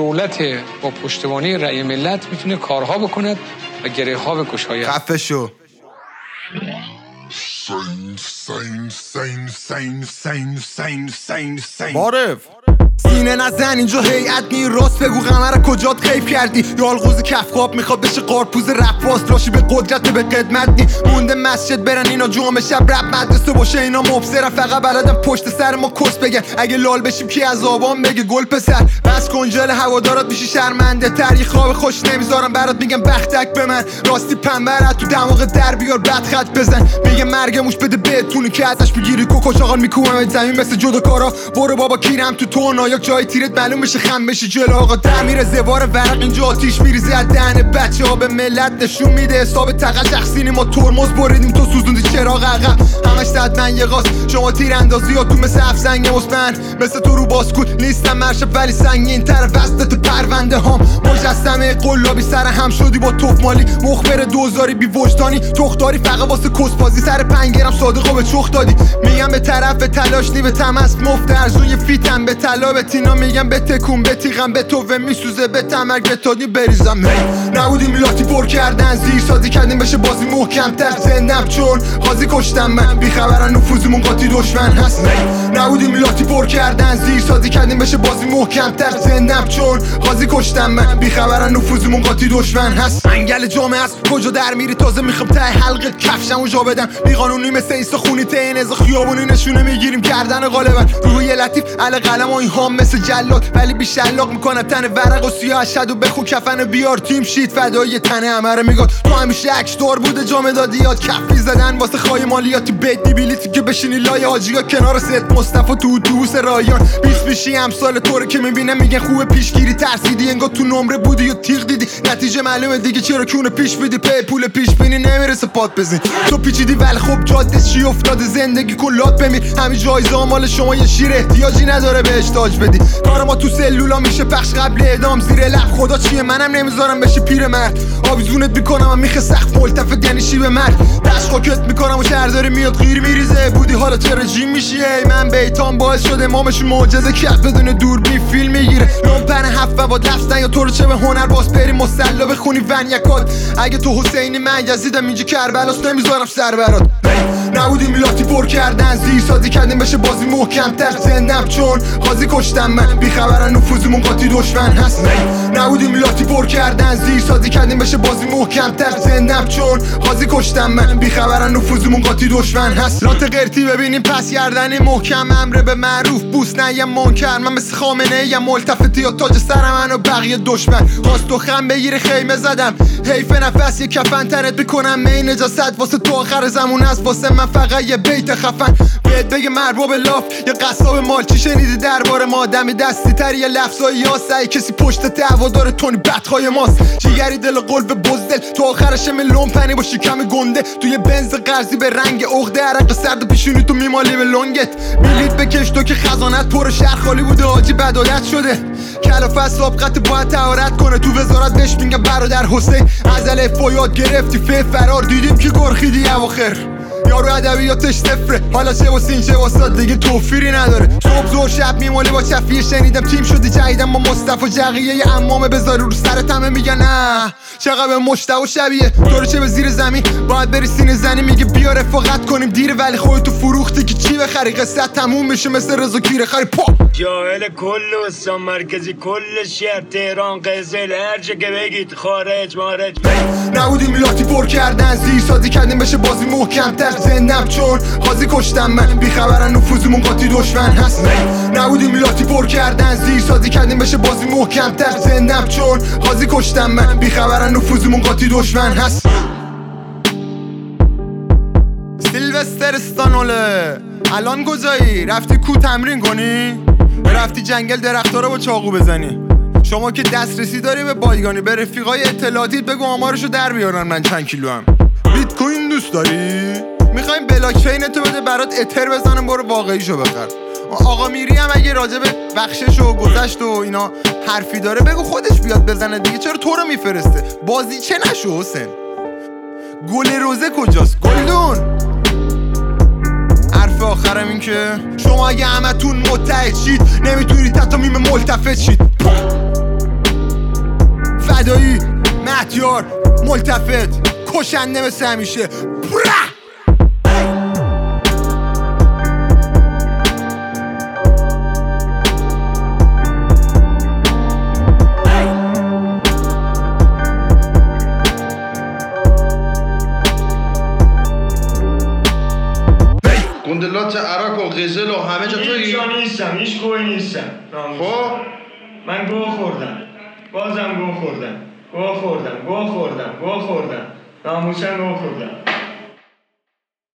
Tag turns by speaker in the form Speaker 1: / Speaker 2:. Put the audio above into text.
Speaker 1: دولت با پشتوانه رأی ملت می‌تونه کارها بکند و گره ها به گشایه
Speaker 2: خفه شو. بارف سینه نزن اینجا هیئت نی. راست بگو قمر کجات خیف کردی؟ یالغوز کف خواب می‌خواد بشه قارپوز رفاست راشی به قدرت به قدمت نی. مونده مسجد برن اینا جمعه شب رب مدرسه باشه. اینا مبصرن فقط بلدن پشت سر ما کس بگن. اگه لال بشیم کی از آبان بگه؟ گل پسر. بس کنجل هوادارات میشی شرمنده. تر یه خواب خوش نمی‌ذارم. برات میگم بختک به من. راستی پنبرت تو دماغ در بیار بد خط بزن. میگه مرگ موش بده بتونی که ازش بگیری کوکو چاقال میکومم زمین مثل جدا کارا. برو بابا کیرم تو تو یا جای تیرت معلوم بشه خم بشی جلو. آقا در میره زوار ورق. اینجا آتیش میریزی از دهن بچه ها به ملت نشون میده. حساب تقل شخصینی. ما ترمز بریدیم. تو سوزوندی چراغ عقب. همش صد من یه شما تیر اندازی تو مثل مصمن مثل تو رو باسکول نیستم مرشب ولی سنگین تر وسط تو پرونده هم مجسمه قلابی سر هم شدی با توف مالی. مخبر دوزاری بی وجدانی. تخداری فقط واسه کسبازی. سر پنگرم صادقا به چخ دادی. میگم به طرف تلاش نی به تمس مفت ارزون فیتم به طلا. به تینا میگم به تکون به تیغم به تو میسوزه. به تمرگ به تادی بریزم. می نبودیم لاتی پر کردن. زیر سازی کردیم بشه بازی محکم تر. زندم چون قاضی کشتم من. بیخبرن نفوزمون قاطی دشمن هست. نبودیم لاتی پر کردن. زیر سازی کردیم بشه بازی محکم تر. زندم چون قاضی کشتم من. بیخبرن نفوزمون قاطی دشمن هست. انگل جامعه است. کجا در میری؟ تازه می‌خوام ته حلقت کفشمو جا بدم. بیقانونی مثل ایسا خونی تینز خیابونی نشونه می‌گیریم. کردن غالبا. روی لطیف ال قلم و این هام مثل جلاد. ولی بی شلاق می‌کنم تن ورق و سیاه شد و بخو کفن بیار. تیم شید فدای تن همه میگاد. تو همیشه عکس دار بوده جام دادیات کفی زدن واسه خای مالیاتی بیت بیلیتی که بشینی لای حاجیا کنار ست مصطفی تو دوس رایان. بیس میشی امسال طوره که می‌بینه میگن خوب پیشگیری ترسیدی انگار تو نمره بودی و تیغ دیدی. نتیجه معلومه دیگه چرا کونه پیش بدی. پی پول پیش بینی نمی‌رسه پات بزین تو پیچیدی ولی خب جاده چی افتاده. زندگی کلات بمیر. همین جایزه مال شما یه شیر احتیاجی نداره بهش تاج بدی. کار ما تو سلولا میشه پخش قبل اعدام. زیر لب خدا چیه؟ منم نمی‌ذارم بشی پیر مرد. آویزونت می‌کنم و میخه سخت ملتفت یعنی شیب مرد. دست خاکت می‌کنم و شهرداری میاد غیر میریزه. بودی حالا چرا جیم میشی؟ ای من بیتام باعث شده امامش معجزه کرد. بدون دوربین فیلم می‌گیره پن هفت و با دستن یا تو رو چه به هنر باز پری مسلا بخونی ونیکات. اگه تو حسینی من یزیدم اینجا کربلاس نمی‌ذارم سر برات. نبودیم لاتی پر کردن زیر سازی کردیم بشه بازی محکم تر. زندم چون قاضی کشتم من. بیخبرن نفوزمون قاطی دشمن هست. نبودیم لاتی پر کردن زیر سازی کردیم بشه بازی محکم تر. زندم چون قاضی کشتم من. بیخبرن نفوزمون قاطی دشمن هست. لات قرتی ببینیم پس گردنی محکم. امر به معروف بوس نه یه منکر. من مثل خامنه یه ملتفتی یا تاج سر من و بقیه دشمن. خواست و خم بگیره خیمه زدم. حیف نفس یه کفن تنت بکنم. می نجاست واسه تو آخر زمون است. واسه من فقط یه بیت خفن. بهت بگه مربوب لاف یه قصاب مال چی شنیدی درباره ما. دمی دستی تر یه لفظای یا سعی کسی پشت دعوا داره تونی بدخوای ماست. جیگری دل قلب بزدل. تو آخرش ملون پنی باشی. کم گنده. توی بنز قرضی به رنگ عقده. عرق سرد پیشونی تو میمالی به لنگت. بلیت بکش تو که خزانت پر شهر خالی بوده. آجی بدایت شده. کلافه سابقت باید تهارت کنه. تو وزارت بهش میگم برادر حسین. از الف یاد گرفتی. فه فرار. دیدیم که گرخیدی اواخر. یارو ادبیاتش صفره. حالا چه واسه این چه واسه دیگه توفیری نداره. صبح زور شب میمالی با چفیه شنیدم تیم شدی جدیدم با مصطفی جقیه. یه امامه بذاری رو سرت همه میگن نه چقدر مشته و شبیه. تو چه به زیر زمین؟ باید بری سینه زنی میگه بیا رفاقت کنیم. دیر ولی خودتو فروختی که چی بخری؟ قصه تموم میشه مثل رضا کیره. خری پا!
Speaker 3: جاهل کل استان مرکزی کل شهر تهران قزل هر که بگید خارج مارج.
Speaker 2: نبودیم لاتی پر کردن زیر سازی کردیم بشه بازی محکم تر. زندم چون قاضی کشتم من. بیخبرن نفوزمون قاطی دشمن هست. نبودیم لاتی پر کردن زیر سازی کردیم بشه بازی محکم تر. زندم چون قاضی کشتم من. بیخبرن نفوزمون قاطی دشمن هست. سیلوستر استانوله الان کجایی رفتی کو تمرین کنی؟ رفتی جنگل درختا رو با چاقو بزنی. شما که دسترسی داری به بایگانی به رفیقای اطلاعاتیت بگو آمارشو در بیارن من چند کیلو هم بیت کوین دوست داری؟ می‌خوایم بلاک چین تو بده برات اتر بزنم برو واقعیشو بخر. آقا میری هم اگه راجع به بخشش و گذشت و اینا حرفی داره بگو خودش بیاد بزنه دیگه چرا تو رو میفرسته؟ بازی چه نشو حسین؟ گل روزه کجاست؟ گلدون! حرف آخرم این که شما اگه همتون متحد شید نمی‌تونید تا میم ملتفت شید. فدایی مهدیار ملتفت کشنده مثل همیشه.
Speaker 4: عراق و همه جا
Speaker 3: هیچ
Speaker 4: توی
Speaker 3: جا نیستم هیچ گوهی نیستم.
Speaker 4: خب.
Speaker 3: من گوه خوردم. بازم گوه خوردم. گوه خوردم گوه خوردم گوه خوردم. ناموسم گوه خوردم.